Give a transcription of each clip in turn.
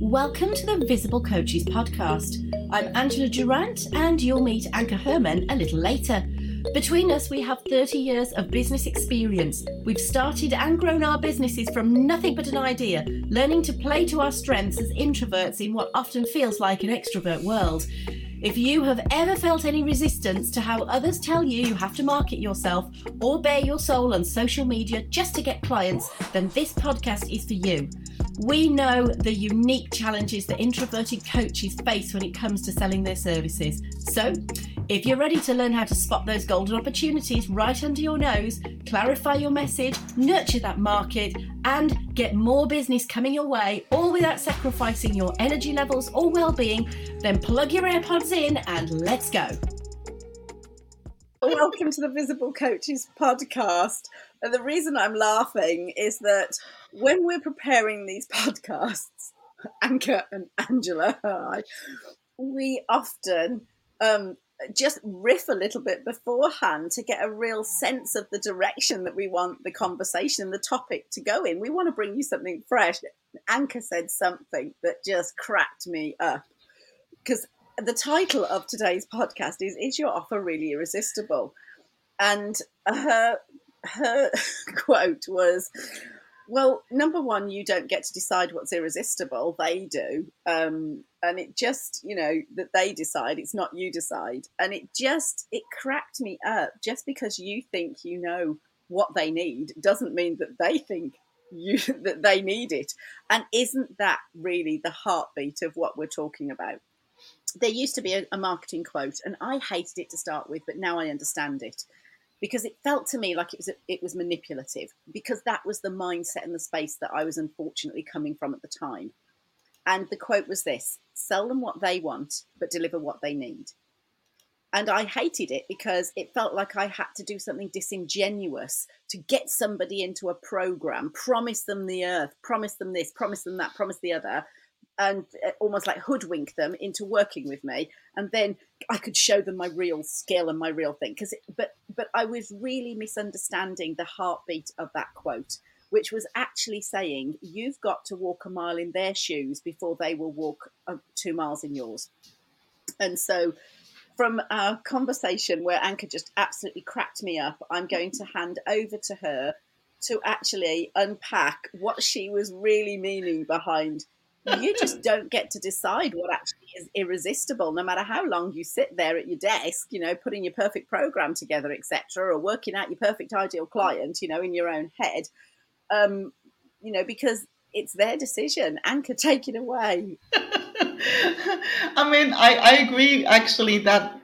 Welcome to the Visible Coaches podcast. I'm Angela Durant, and you'll meet Anka Herman a little later. Between us, we have 30 years of business experience. We've started and grown our businesses from nothing but an idea, learning to play to our strengths as introverts in what often feels like an extrovert world. If you have ever felt any resistance to how others tell you you have to market yourself or bare your soul on social media just to get clients, then this podcast is for you. We know the unique challenges that introverted coaches face when it comes to selling their services. So, if you're ready to learn how to spot those golden opportunities right under your nose, clarify your message, nurture that market, and get more business coming your way, all without sacrificing your energy levels or well being, then plug your AirPods in and let's go. Welcome to the Visible Coaches podcast. The reason I'm laughing is that when we're preparing these podcasts, Anka and Angela I, we often um, just riff a little bit beforehand to get a real sense of the direction that we want the conversation, the topic to go in. We want to bring you something fresh. Anka said something that just cracked me up because the title of today's podcast is "Is Your Offer Really Irresistible?" and her her quote was well, number one, you don't get to decide what's irresistible. They do. Um, and it just, you know, that they decide, it's not you decide. And it just, it cracked me up. Just because you think you know what they need doesn't mean that they think you that they need it. And isn't that really the heartbeat of what we're talking about? There used to be a, a marketing quote, and I hated it to start with, but now I understand it because it felt to me like it was it was manipulative because that was the mindset and the space that I was unfortunately coming from at the time. And the quote was this: "Sell them what they want, but deliver what they need." And I hated it because it felt like I had to do something disingenuous to get somebody into a program, promise them the earth, promise them this, promise them that, promise the other, and uh, almost like hoodwink them into working with me and then i could show them my real skill and my real thing because but but i was really misunderstanding the heartbeat of that quote which was actually saying you've got to walk a mile in their shoes before they will walk uh, two miles in yours. And so from our conversation where anka just absolutely cracked me up i'm going to hand over to her to actually unpack what she was really meaning behind you just don't get to decide what actually is irresistible no matter how long you sit there at your desk you know putting your perfect program together etc or working out your perfect ideal client you know in your own head. Um you know because it's their decision. Anka take it away. I mean i i agree actually that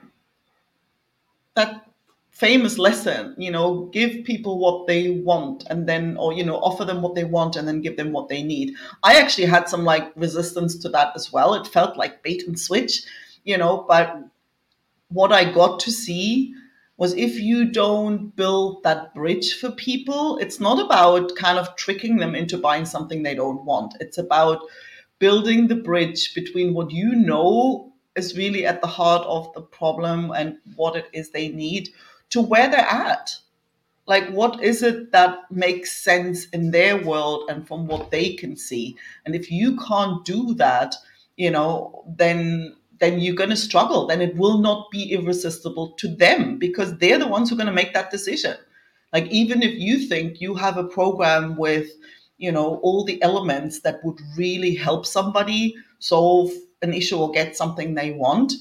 that famous lesson you know give people what they want and then or you know offer them what they want and then give them what they need. I actually had some like resistance to that as well. It felt like bait and switch you know but what i got to see was if you don't build that bridge for people it's not about kind of tricking them into buying something they don't want. It's about building the bridge between what you know is really at the heart of the problem and what it is they need to where they're at. Like, what is it that makes sense in their world and from what they can see? And if you can't do that, you know, then then you're going to struggle. Then it will not be irresistible to them because they're the ones who are going to make that decision. Like, even if you think you have a program with, you know, all the elements that would really help somebody solve an issue or get something they want,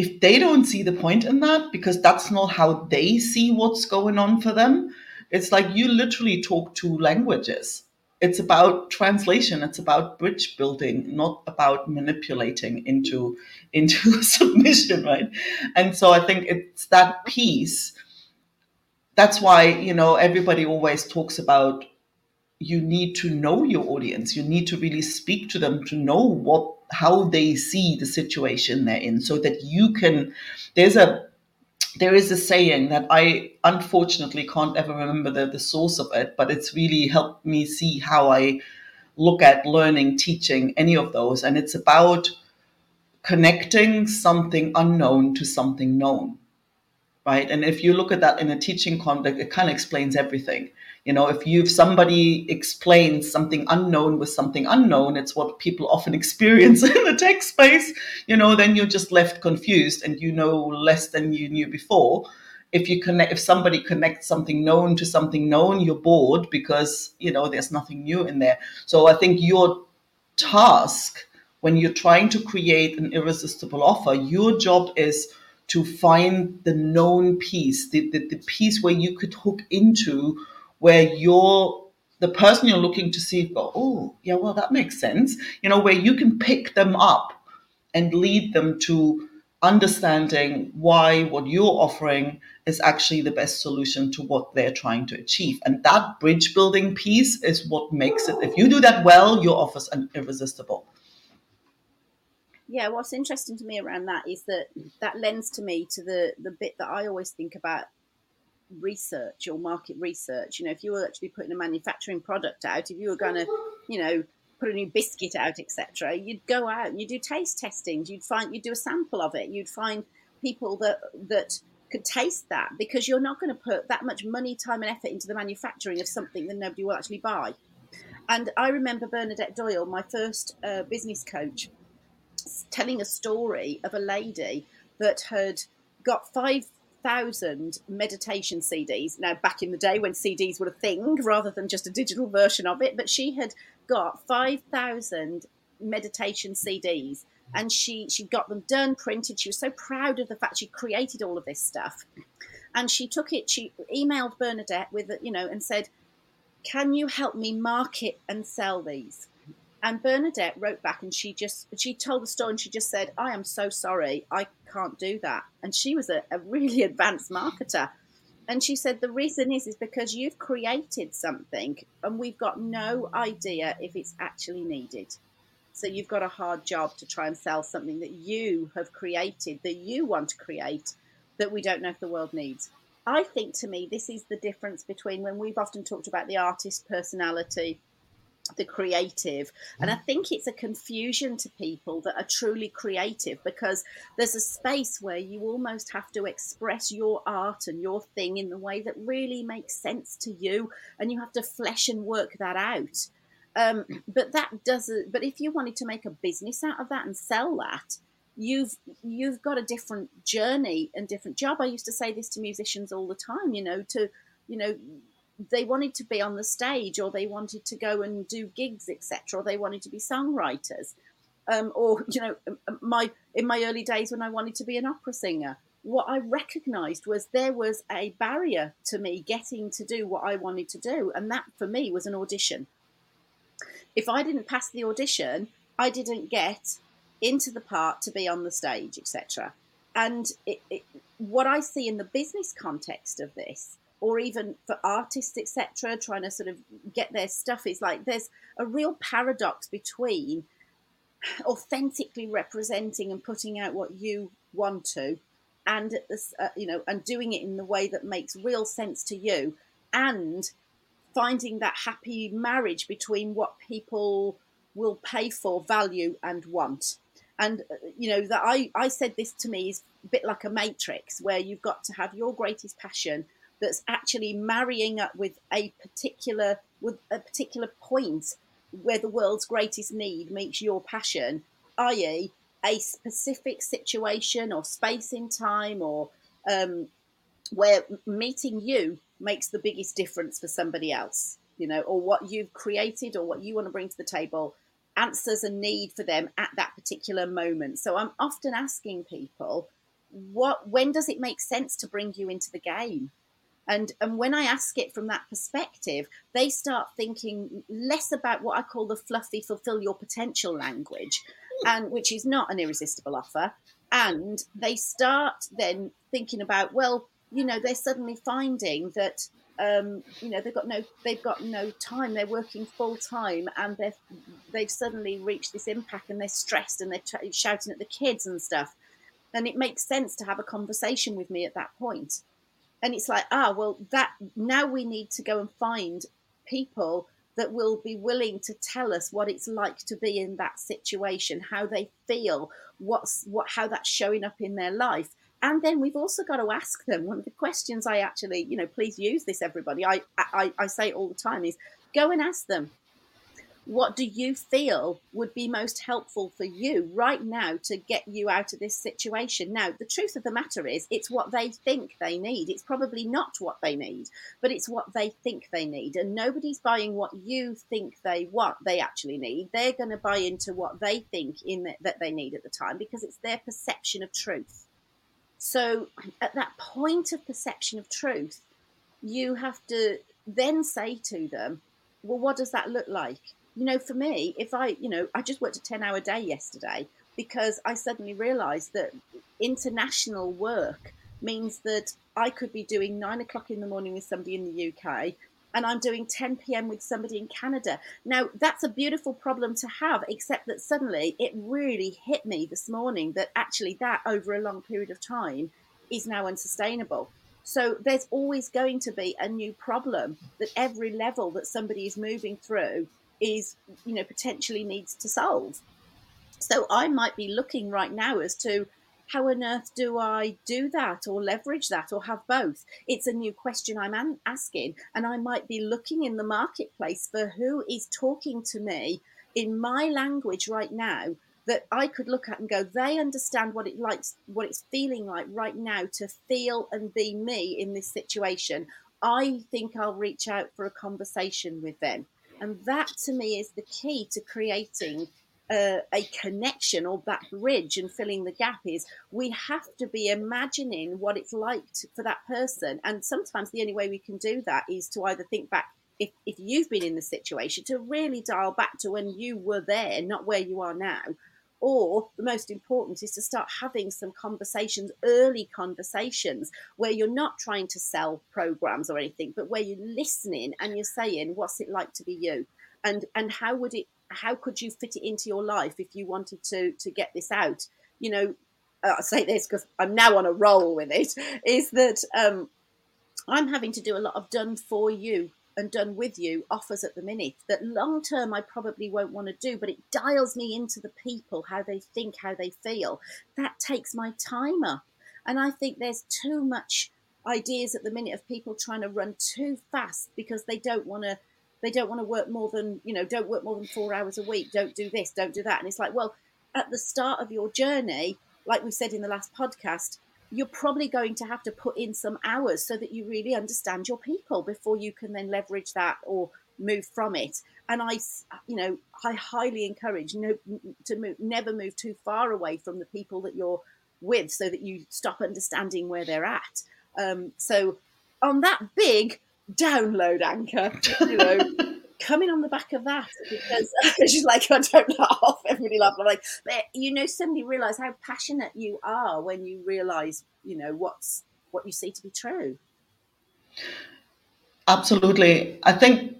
if they don't see the point in that because that's not how they see what's going on for them, it's like you literally talk two languages. It's about translation. It's about bridge building, not about manipulating into into submission, right? And so I think it's that piece. That's why you know everybody always talks about you need to know your audience. You need to really speak to them to know what how they see the situation they're in so that you can there's a there is a saying that I unfortunately can't ever remember the, the source of it, but it's really helped me see how I look at learning, teaching, any of those. And it's about connecting something unknown to something known. Right? And if you look at that in a teaching context, it kind of explains everything. You know, if you've somebody explains something unknown with something unknown, it's what people often experience in the tech space, you know, then you're just left confused and you know less than you knew before. If you connect, if somebody connects something known to something known, you're bored because, you know, there's nothing new in there. So I think your task when you're trying to create an irresistible offer, your job is to find the known piece, the, the, the piece where you could hook into where you're the person you're looking to see go, oh, yeah, well, that makes sense. You know, where you can pick them up and lead them to understanding why what you're offering is actually the best solution to what they're trying to achieve. And that bridge building piece is what makes it, if you do that well, your offer's irresistible yeah, what's interesting to me around that is that that lends to me to the the bit that I always think about research or market research. You know, if you were actually putting a manufacturing product out, if you were going to, you know, put a new biscuit out, etc., you'd go out and you do taste testings. You'd find you'd do a sample of it. You'd find people that that could taste that because you're not going to put that much money, time, and effort into the manufacturing of something that nobody will actually buy. And I remember Bernadette Doyle, my first uh, business coach telling a story of a lady that had got 5,000 meditation CDs. Now, back in the day when CDs were a thing rather than just a digital version of it, but she had got 5,000 meditation CDs and she she got them done printed. She was so proud of the fact she created all of this stuff. And she took it she emailed bernadette with you know and said can you help me market and sell these and Bernadette wrote back and she just she told the story and she just said, I am so sorry, I can't do that. And she was a, a really advanced marketer. And she said the reason is is because you've created something and we've got no idea if it's actually needed. So you've got a hard job to try and sell something that you have created, that you want to create, that we don't know if the world needs. I think to me, this is the difference between when we've often talked about the artist personality the creative. And I mm. think it's a confusion to people that are truly creative because there's a space where you almost have to express your art and your thing in the way that really makes sense to you, and you have to flesh and work that out. Um, but that doesn't. But if you wanted to make a business out of that and sell that, you've you've got a different journey and different job. I used to say this to musicians all the time. You know, to you know they wanted to be on the stage or they wanted to go and do gigs etc or they wanted to be songwriters. Um, or you know my in my early days when i wanted to be an opera singer what i recognized was there was a barrier to me getting to do what i wanted to do and that for me was an audition. If i didn't pass the audition i didn't get into the part to be on the stage etc and it, it, what i see in the business context of this or even for artists, etc., trying to sort of get their stuff is like there's a real paradox between authentically representing and putting out what you want to, and uh, you know, and doing it in the way that makes real sense to you, and finding that happy marriage between what people will pay for, value, and want. And uh, you know that I I said this to me is a bit like a matrix where you've got to have your greatest passion that's actually marrying up with a particular with a particular point where the world's greatest need meets your passion, i.e., a specific situation or space in time or um, where meeting you makes the biggest difference for somebody else, you know, or what you've created or what you want to bring to the table answers a need for them at that particular moment. So I'm often asking people, what when does it make sense to bring you into the game? And, and when I ask it from that perspective, they start thinking less about what I call the fluffy fulfill your potential language, and which is not an irresistible offer. And they start then thinking about, well, you know, they're suddenly finding that um, you know they've got no they've got no time they're working full time and they've they've suddenly reached this impact and they're stressed and they're t- shouting at the kids and stuff. And it makes sense to have a conversation with me at that point and it's like ah well that now we need to go and find people that will be willing to tell us what it's like to be in that situation how they feel what's what how that's showing up in their life. And then we've also got to ask them one of the questions i actually you know please use this everybody i i, I say it all the time is go and ask them what do you feel would be most helpful for you right now to get you out of this situation? Now, the truth of the matter is, it's what they think they need. It's probably not what they need, but it's what they think they need. And nobody's buying what you think they want, they actually need. They're going to buy into what they think in the, that they need at the time because it's their perception of truth. So, at that point of perception of truth, you have to then say to them, well, what does that look like? You know, for me, if I, you know, I just worked a 10 hour day yesterday because I suddenly realized that international work means that I could be doing nine o'clock in the morning with somebody in the UK and I'm doing 10 p.m. with somebody in Canada. Now, that's a beautiful problem to have, except that suddenly it really hit me this morning that actually that over a long period of time is now unsustainable. So there's always going to be a new problem that every level that somebody is moving through is you know potentially needs to solve so i might be looking right now as to how on earth do i do that or leverage that or have both it's a new question i'm asking and i might be looking in the marketplace for who is talking to me in my language right now that I could look at and go, they understand what it likes, what it's feeling like right now to feel and be me in this situation. I think I'll reach out for a conversation with them. And that to me is the key to creating uh, a connection or that bridge and filling the gap is we have to be imagining what it's like to, for that person. And sometimes the only way we can do that is to either think back, if, if you've been in the situation, to really dial back to when you were there, not where you are now, or the most important is to start having some conversations, early conversations, where you're not trying to sell programs or anything, but where you're listening and you're saying, what's it like to be you? And and how would it how could you fit it into your life if you wanted to to get this out? You know, uh, I say this because I'm now on a roll with it, is that um, I'm having to do a lot of done for you and done with you offers at the minute that long term I probably won't want to do, but it dials me into the people, how they think, how they feel. That takes my time up. And I think there's too much ideas at the minute of people trying to run too fast because they don't want to they don't want to work more than you know don't work more than four hours a week don't do this don't do that and it's like well at the start of your journey like we said in the last podcast you're probably going to have to put in some hours so that you really understand your people before you can then leverage that or move from it. And I, you know, I highly encourage no, to move, never move too far away from the people that you're with, so that you stop understanding where they're at. Um, so, on that big download Anka, you know, coming on the back of that because she's like, I don't laugh. Everybody laughs. I'm like, but you know, suddenly realize how passionate you are when you realize, you know, what's what you see to be true. Absolutely. I think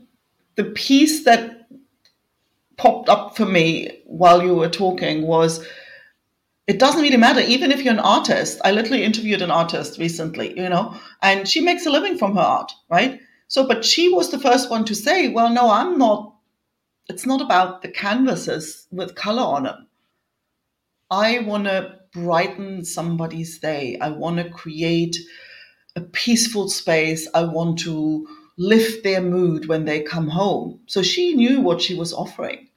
the piece that popped up for me while you were talking was it doesn't really matter even if you're an artist i literally interviewed an artist recently you know and she makes a living from her art right so, but she was the first one to say, well, no, I'm not, it's not about the canvases with color on them. I want to brighten somebody's day. I want to create a peaceful space. I want to lift their mood when they come home. So she knew what she was offering,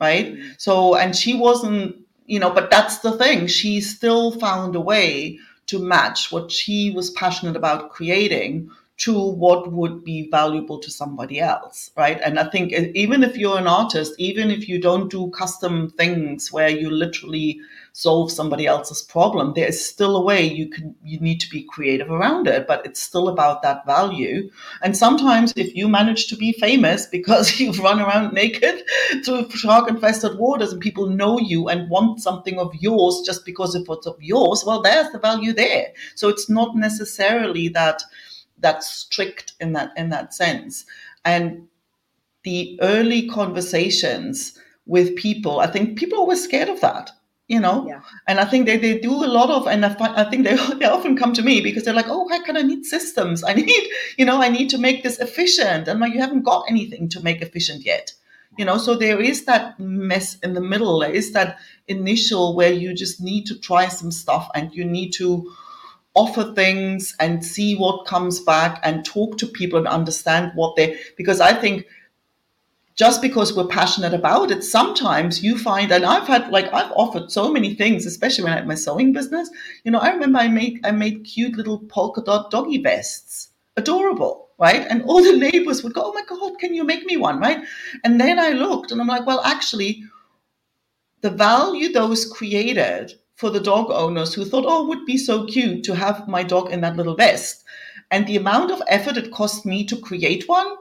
right? Mm-hmm. So, and she wasn't, you know, but that's the thing. She still found a way to match what she was passionate about creating to what would be valuable to somebody else, right? And I think even if you're an artist, even if you don't do custom things where you literally solve somebody else's problem, there is still a way you can you need to be creative around it, but it's still about that value. And sometimes if you manage to be famous because you've run around naked through shark infested waters and people know you and want something of yours just because of what's of yours, well, there's the value there. So it's not necessarily that that's strict in that in that sense. And the early conversations with people, I think people are always scared of that you know? Yeah. and i think they, they do a lot of and I, find, I think they, they often come to me because they're like oh how can i need systems? I need you know i need to make this efficient. And like you haven't got anything to make efficient yet. You know so there is that mess in the middle. There is that initial where you just need to try some stuff and you need to offer things and see what comes back and talk to people and understand what they because I think just because we're passionate about it, sometimes you find, and I've had like I've offered so many things, especially when I had my sewing business. You know, I remember I made I made cute little polka dot doggy vests, adorable, right? And all the neighbors would go, "Oh my god, can you make me one?" Right? And then I looked, and I'm like, well, actually, the value those created for the dog owners who thought, "Oh, it would be so cute to have my dog in that little vest," and the amount of effort it cost me to create one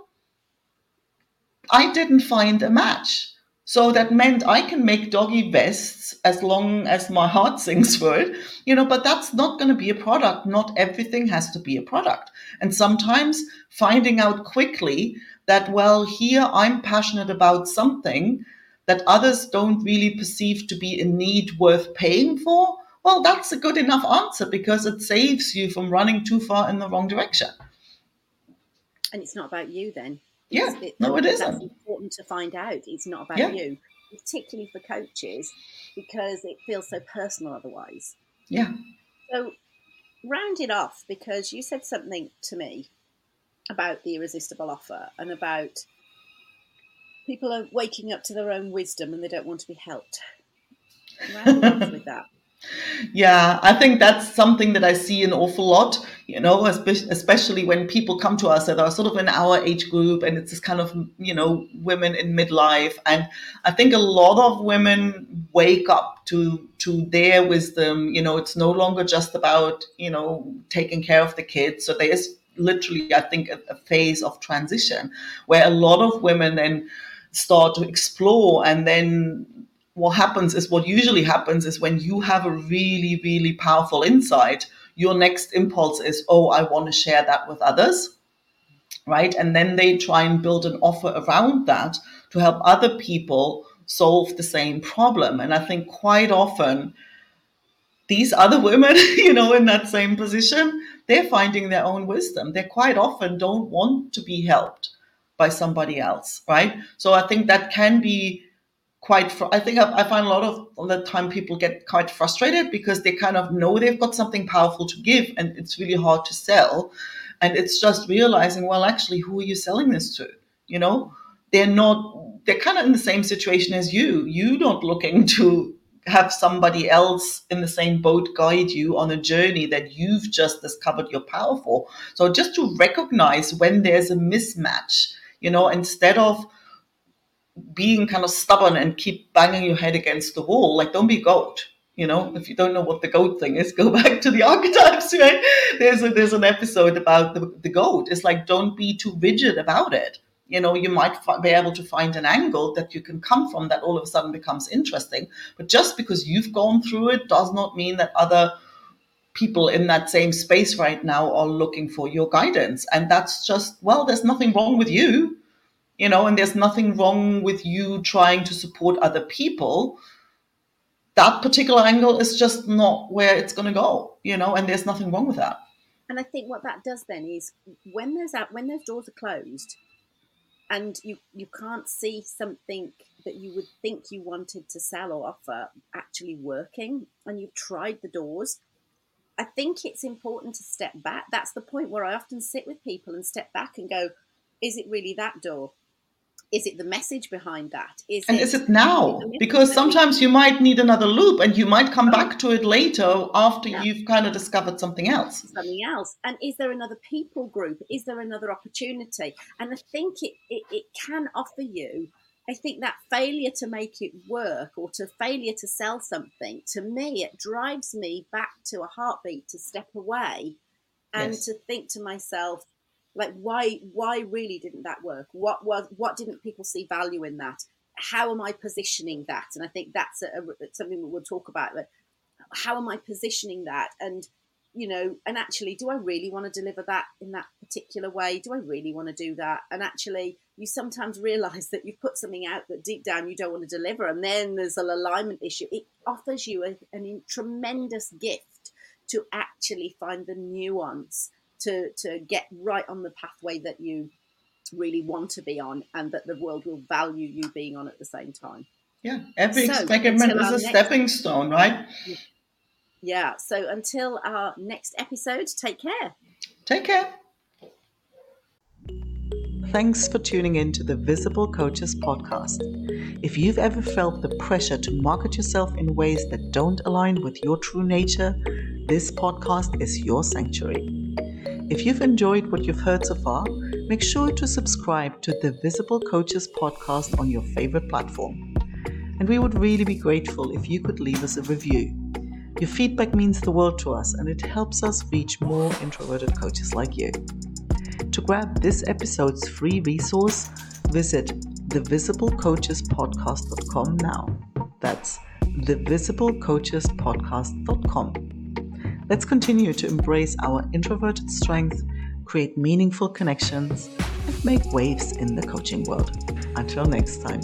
I didn't find a match. So that meant I can make doggy vests as long as my heart sings for it, you know, but that's not going to be a product. Not everything has to be a product. And sometimes finding out quickly that, well, here I'm passionate about something that others don't really perceive to be a need worth paying for, well, that's a good enough answer because it saves you from running too far in the wrong direction. And it's not about you then. Yeah, it, no, it isn't. That's important to find out. It's not about yeah. you, particularly for coaches, because it feels so personal otherwise. Yeah. So, round it off because you said something to me about the irresistible offer and about people are waking up to their own wisdom and they don't want to be helped. With that. Yeah, I think that's something that I see an awful lot, you know, especially when people come to us that are sort of in our age group and it's this kind of, you know, women in midlife. And I think a lot of women wake up to to their wisdom, you know, it's no longer just about, you know, taking care of the kids. So there's literally, I think, a, a phase of transition where a lot of women then start to explore and then what happens is what usually happens is when you have a really, really powerful insight, your next impulse is, oh, I want to share that with others. Right. And then they try and build an offer around that to help other people solve the same problem. And I think quite often, these other women, you know, in that same position, they're finding their own wisdom. They quite often don't want to be helped by somebody else, right? So I think that can be quite fr- i think I, I, find a lot of the time people get quite frustrated because they kind of know they've got something powerful to give and it's really hard to sell. And it's just realizing well actually who are you selling this to? You know they're not they're kind of in the same situation as you. You're not looking to have somebody else in the same boat guide you on a journey that you've just discovered you're powerful. So just to recognize when there's a mismatch you know instead of being kind of stubborn and keep banging your head against the wall. Like, don't be goat. You know, if you don't know what the goat thing is, go back to the archetypes, right? There's a, there's an episode about the, the goat. It's like, don't be too rigid about it. You know, you might f- be able to find an angle that you can come from that all of a sudden becomes interesting. But just because you've gone through it does not mean that other people in that same space right now are looking for your guidance. And that's just, well, there's nothing wrong with you you know, and there's nothing wrong with you trying to support other people. That particular angle is just not where it's going to go, you know, and there's nothing wrong with that. And I think what that does then is when there's that when those doors are closed, and you you can't see something that you would think you wanted to sell or offer actually working, and you've tried the doors. I think it's important to step back. That's the point where I often sit with people and step back and go, is it really that door? is it the message behind that? Is and it, is it now? because sometimes you might need another loop and you might come oh. back to it later after yeah. you've kind of discovered something else. Something else. And is there another people group? Is there another opportunity? And i think it, it, it can offer you I think that failure to make it work or to failure to sell something, to me, it drives me back to a heartbeat to step away and yes. to think to myself, like why why really didn't that work? What was what didn't people see value in that? How am i positioning that? And i think that's a, a, something that we'll talk about But how am i positioning that? And you know and actually do i really want to deliver that in that particular way? Do i really want to do that? And actually you sometimes realize that you've put something out that deep down you don't want to deliver and then there's an alignment issue it offers you a, a tremendous gift to actually find the nuance to to get right on the pathway that you really want to be on and that the world will value you being on at the same time yeah every so, experiment is a stepping stone right Yeah. So until our next episode, take care. Take care. Thanks for tuning in to the Visible Coaches podcast. If you've ever felt the pressure to market yourself in ways that don't align with your true nature, this podcast is your sanctuary. If you've enjoyed what you've heard so far, make sure to subscribe to the Visible Coaches podcast on your favorite platform. And we would really be grateful if you could leave us a review. Your feedback means the world to us and it helps us reach more introverted coaches like you. To grab this episode's free resource, visit thevisiblecoachespodcast.com now. That's thevisiblecoachespodcast.com. Let's continue to embrace our introverted strength, create meaningful connections, and make waves in the coaching world. Until next time.